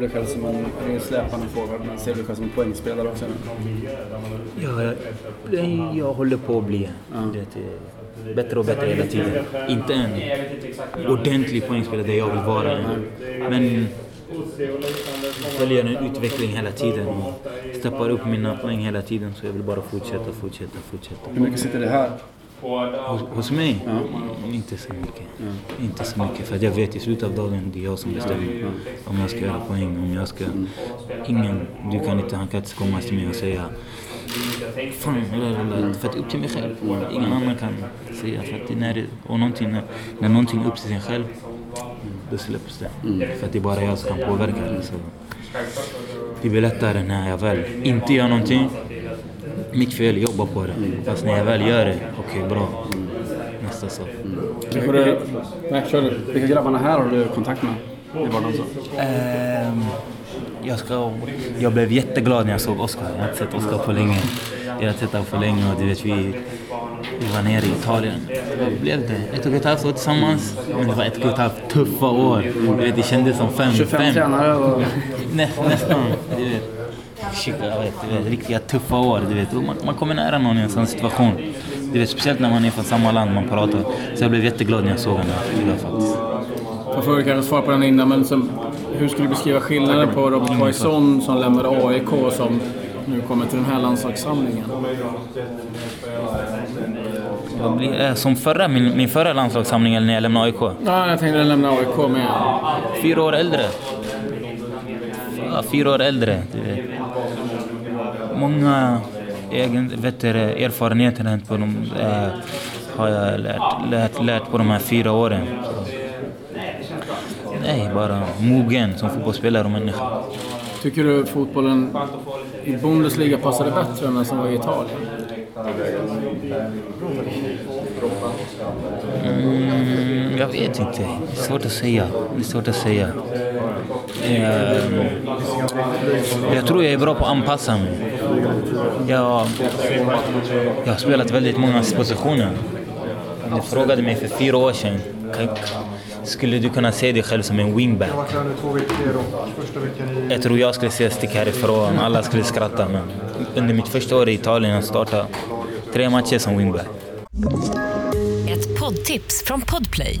du dig själv som en, det en släpande fråga, men ser du dig själv som en poängspelare också? Ja, jag, jag håller på att bli det, är bättre och bättre hela tiden. Inte en ordentlig poängspelare där jag vill vara. Men följer en utveckling hela tiden och steppar upp mina poäng hela tiden. Så jag vill bara fortsätta, fortsätta, fortsätta. Hur mycket sitter det här? Hos, hos mig? Inte så mycket. Inte så mycket. För jag vet i slutet av dagen, det är jag som bestämmer. Om jag ska göra poäng, om jag ska... Ingen, du kan inte, han kan inte komma till mig och säga Fan, lalalala. för att upp till mig själv. Ingen annan kan säga. För att när, det, och någonting, när, när någonting är upp till sig själv, då släpps det. För att det är bara jag som kan påverka det. Så. Det blir lättare när jag väl inte gör någonting. Mitt fel, jobba på det. Fast när jag väl gör det, okej bra. Nästa sak. Vilka, du, nej, kör du. Vilka grabbarna här har du kontakt med i vardagen? Ehm, jag, ska, jag blev jätteglad när jag såg Oscar. Jag har inte sett Oscar på länge. Jag har sett honom för länge och du vet, vi, vi var nere i Italien. Vad blev det? Ett och ett halvt år tillsammans. Men det var ett och ett halvt tuffa år. Du vet, det kändes som fem. 25 fem. tränare och... Nä, nästan. Du vet. Shit, jag vet, du vet, riktiga tuffa år. Du vet. Och Man, man kommer nära någon i en sån situation. Du vet, speciellt när man är från samma land man pratar. Så jag blev jätteglad när jag såg honom idag faktiskt. Jag får kanske svara på den innan, men som, hur skulle du beskriva skillnaden på Robert Quaison som lämnade AIK som nu kommer till den här landslagssamlingen? Eh, Som förra, min, min förra landslagssamling eller när jag lämnade AIK. Ja, jag tänkte lämna AIK med. Fyra år äldre. Fyra år äldre. Du vet. Många egen, vet du, erfarenheter på de, eh, har jag lärt, lärt, lärt på de här fyra åren. Nej, bara mogen som fotbollsspelare och människa. Tycker du fotbollen i Bundesliga passade bättre än den som var i Italien? Mm, jag vet inte. Det är svårt att säga. Det är svårt att säga. Eh, jag tror jag är bra på att anpassa mig. Jag, jag har spelat väldigt många positioner. Du frågade mig för fyra år sedan, skulle du kunna se dig själv som en wingback? Jag tror jag skulle säga stick härifrån, alla skulle skratta. Men under mitt första år i Italien, jag startade tre matcher som wingback. Ett poddtips från Podplay.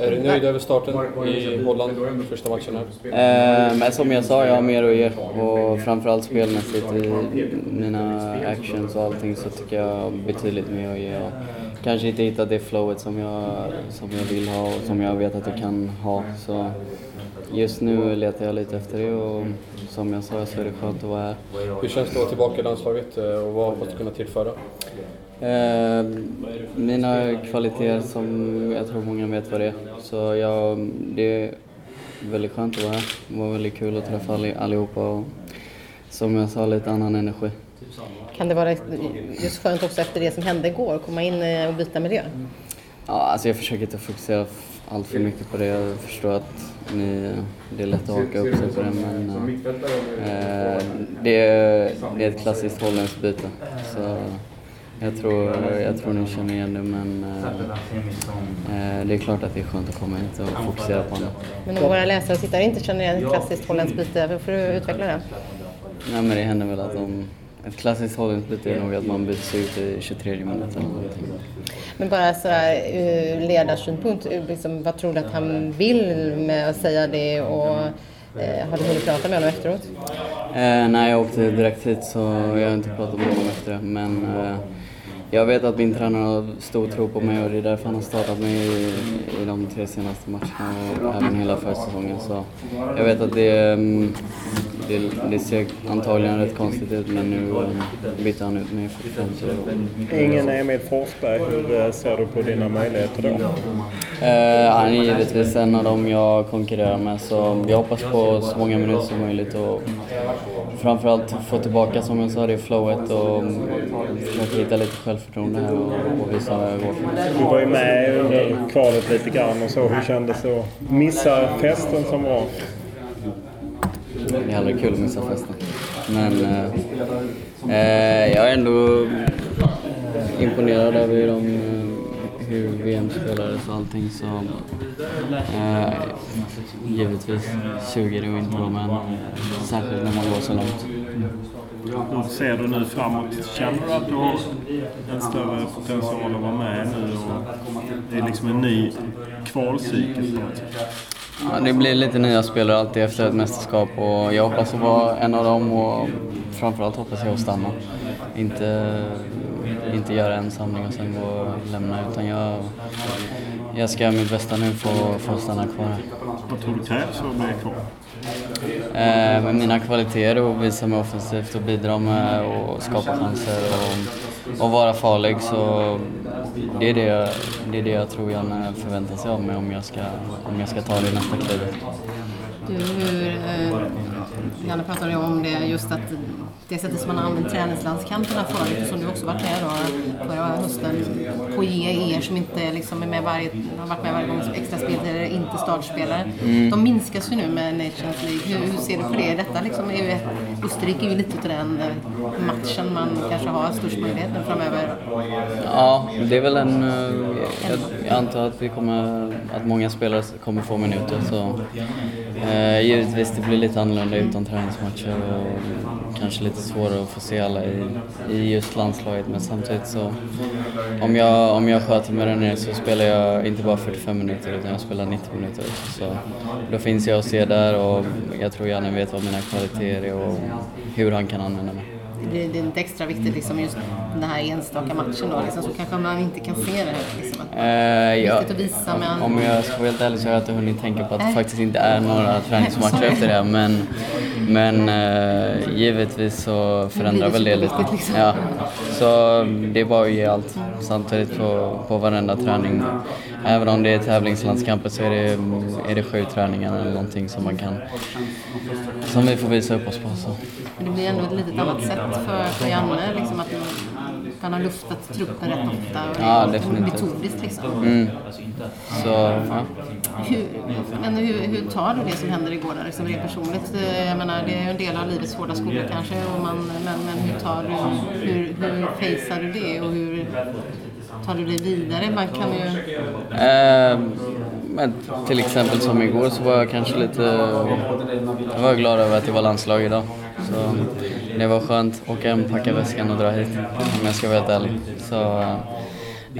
Är du nöjd över starten i Holland, första matchen här? Eh, men som jag sa, jag har mer att ge. Och framförallt spelmässigt i mina actions och allting så tycker jag betydligt mer att ge. Och kanske inte hittat det flowet som jag, som jag vill ha och som jag vet att jag kan ha. Så just nu letar jag lite efter det och som jag sa så är det skönt att vara här. Hur känns det att vara tillbaka i landslaget eh, och vad hoppas du kunna tillföra? Eh, mina kvaliteter som jag tror många vet vad det är. Så jag, det är väldigt skönt att vara här. Det var väldigt kul att träffa alli- allihopa och som jag sa, lite annan energi. Kan det vara just skönt också efter det som hände igår, komma in eh, och byta miljö? Ja, alltså jag försöker inte fokusera allt för mycket på det. Jag förstår att ni, det är lätt att haka upp sig på det men eh, det, är, det är ett klassiskt holländskt byte. Så jag tror, jag tror ni känner igen det men eh, eh, det är klart att det är skönt att komma hit och fokusera på annat. Men om våra läsare och tittare inte känner igen ett klassiskt holländskt byte, hur får du utveckla det? Nej men det händer väl att de, ett klassiskt holländskt byte är nog att man byts ut i 23 minuter eller någonting. Men bara så här, ur ledarsynpunkt, ur liksom, vad tror du att han vill med att säga det och eh, har du hunnit prata med honom efteråt? Eh, nej, jag åkte direkt hit så jag har inte pratat med honom efter det. Men eh, jag vet att min tränare har stor tro på mig och det är därför han har startat mig i, i de tre senaste matcherna och även hela försäsongen. Så jag vet att det, mm, det, det ser antagligen rätt konstigt ut men nu eh, bytte han ut mig i 45 så... Ingen Emil Forsberg, hur eh, ser du på dina möjligheter då? Eh, han är givetvis en av dem jag konkurrerar med så jag hoppas på så många minuter som möjligt och framförallt få tillbaka, som jag sa, det flowet och försöka hitta lite självförtroende här och, och visa vad jag går för. Du var ju med under kvalet lite grann och så. Hur kändes det att missa festen som var? Det är aldrig kul att missa festen. Men eh, eh jag är ändå imponerad över de, eh, hur VM spelades och allting. Så, eh, givetvis suger det att inte vara med, särskilt när man går så långt. Hur ser du nu framåt? Känner du att du har en större potential att vara med nu? Och det är liksom en ny kvalcykel på något sätt. Ja, det blir lite nya spelare alltid efter ett mästerskap och jag hoppas att vara en av dem och framförallt hoppas jag att stanna. Inte, inte göra en samling och sen gå och lämna utan jag, jag ska göra mitt bästa nu för, för att stanna kvar här. Vad tror du krävs för att bli kvar? Eh, med mina kvaliteter och visa mig offensivt och bidra med och skapa chanser och, och vara farlig så det är det, jag, det är det jag tror Janne förväntar sig av mig om jag ska, om jag ska ta det nästa klivet. Du, hur, eh, Janne pratade ju om det, just att det sättet som man har använt träningslandskamperna förut, och som du också varit med då förra hösten, på ge er som inte liksom är med varje, har varit med varje gång som extra spelare inte startspelare. Mm. De minskas ju nu med Nations League. Hur, hur ser du på det? Detta liksom är ju, Österrike är ju lite av den eh, matchen man kanske har störst möjlighet nu framöver. Ja, det är väl en... eh, Jag, jag antar att, vi kommer, att många spelare kommer få minuter så eh, givetvis det blir lite annorlunda utan träningsmatcher och kanske lite svårare att få se alla i, i just landslaget men samtidigt så om jag, om jag sköter mig där nere så spelar jag inte bara 45 minuter utan jag spelar 90 minuter. Så då finns jag att se där och jag tror Janne vet vad mina kvaliteter är och hur han kan använda mig. Det blir det är inte extra viktigt liksom just den här enstaka matchen då, liksom, så kanske man inte kan se det här. Liksom, att, Eh, ja, att visa, men- Om jag ska vara helt ärlig så har jag inte hunnit tänka på att det faktiskt inte är några träningsmatcher efter det. Men, men eh, givetvis så förändrar väl det lite. liksom. Ja. Så det är bara att ge allt samtidigt på, på varenda träning. Även om det är tävlingslandskamper så är det, är det sju träningar eller någonting som man kan som vi får visa upp oss på. Så. Men det blir ändå ett litet annat sätt för, för Janne, liksom att han har luftat truppen rätt ofta och det Ja, är definitivt. metodiskt liksom. Mm. Så, ja. Hur, men hur, hur tar du det som händer igår där, liksom rent personligt? Jag menar, det är ju en del av livets hårda skola kanske, och man, men, men hur tar du, hur, hur facear du det och hur tar du dig vidare? Man kan ju... Eh, men till exempel som igår så var jag kanske lite... Jag var glad över att det var landslag idag. Så det var skönt att åka hem, packa väskan och dra hit om jag ska vara helt ärlig. Så,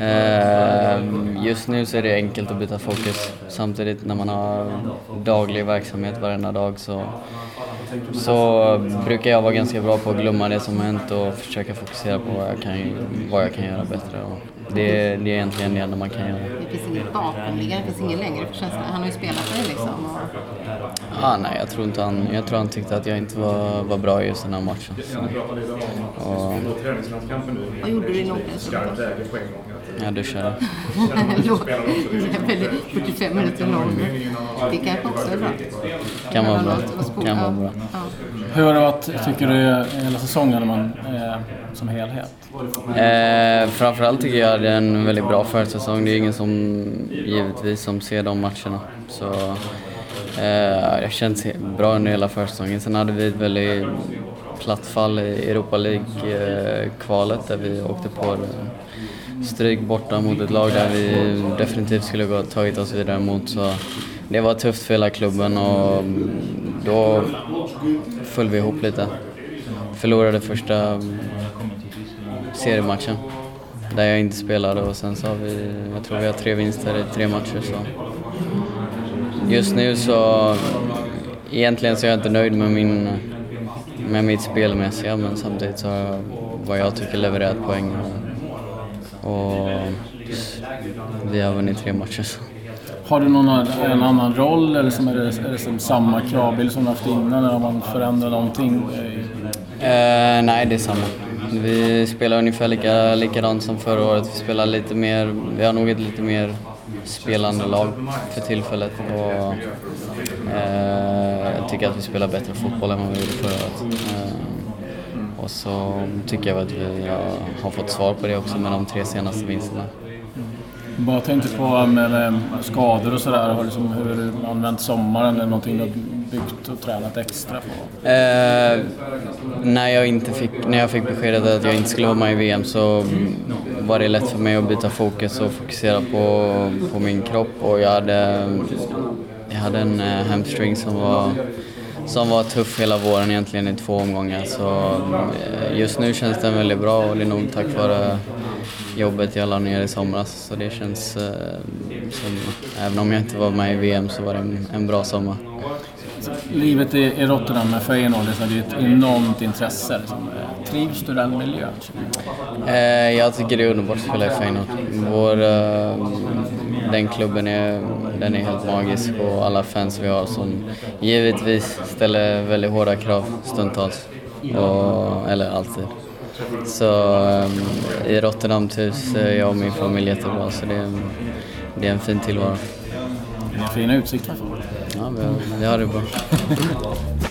eh, just nu så är det enkelt att byta fokus. Samtidigt när man har daglig verksamhet varenda dag så, så brukar jag vara ganska bra på att glömma det som har hänt och försöka fokusera på vad jag kan, vad jag kan göra bättre. Och det, det är egentligen det enda man kan göra. Det finns inget bakomliggande, det finns ingen längre för känsla. Han har ju spelat för dig liksom. Och, Ah, nej, jag tror inte han... Jag tror han tyckte att jag inte var, var bra i just den här matchen. Så, och, vad gjorde du i omklädningsrummet? jag duschade. Låg- väldigt 45 minuter lång. Det kanske också är bra. Kan vara bra. Kan vara bra. Ja. Hur har det varit, tycker du, hela säsongen man, eh, som helhet? Eh, framförallt tycker jag det är en väldigt bra försäsong. Det är ingen som givetvis som ser de matcherna. Så eh, jag känt bra under hela försäsongen. Sen hade vi ett väldigt platt fall i Europa League-kvalet där vi åkte på stryk borta mot ett lag där vi definitivt skulle ha tagit oss vidare mot. Så det var tufft för hela klubben och mm, då föll vi ihop lite. Förlorade första mm, seriematchen där jag inte spelade och sen så har vi, jag tror vi har tre vinster i tre matcher så. Just nu så, egentligen så är jag inte nöjd med min, med mitt spelmässiga men samtidigt så har jag vad jag tycker levererat poäng och, och vi har vunnit tre matcher så. Har du någon en annan roll eller som är, det, är det som samma kravbild som du haft innan eller har man förändrat någonting? Eh, nej, det är samma. Vi spelar ungefär lika, likadant som förra året. Vi spelar lite mer, vi har nog ett lite mer spelande lag för tillfället. Och, eh, jag tycker att vi spelar bättre fotboll än vad vi gjorde förra året. Eh, och så tycker jag att vi har fått svar på det också med de tre senaste vinsterna. Bara tänkte på med, med skador och sådär. Liksom, hur du använt sommaren? Eller någonting du har byggt och tränat extra på? Eh, när, jag inte fick, när jag fick beskedet att jag inte skulle vara med i VM så var det lätt för mig att byta fokus och fokusera på, på min kropp. Och jag hade, jag hade en eh, hamstring som var som var tuff hela våren egentligen i två omgångar. Så eh, just nu känns den väldigt bra och det är nog tack vare jobbet jag la ner i somras. Så det känns eh, som, även om jag inte var med i VM så var det en, en bra sommar. Livet i, i Rotterdam med Feyenoord, det är ett enormt intresse. Liksom. Trivs du i den miljön? Eh, jag tycker det är underbart att spela i Feyenoord. Vår, eh, den klubben är, den är helt magisk och alla fans vi har som givetvis ställer väldigt hårda krav stundtals. Och, eller alltid. Så um, i Rotterdam trivs jag och min familj jättebra så det är, det är en fin tillvaro. Fina utsikter. Ja, vi har det bra.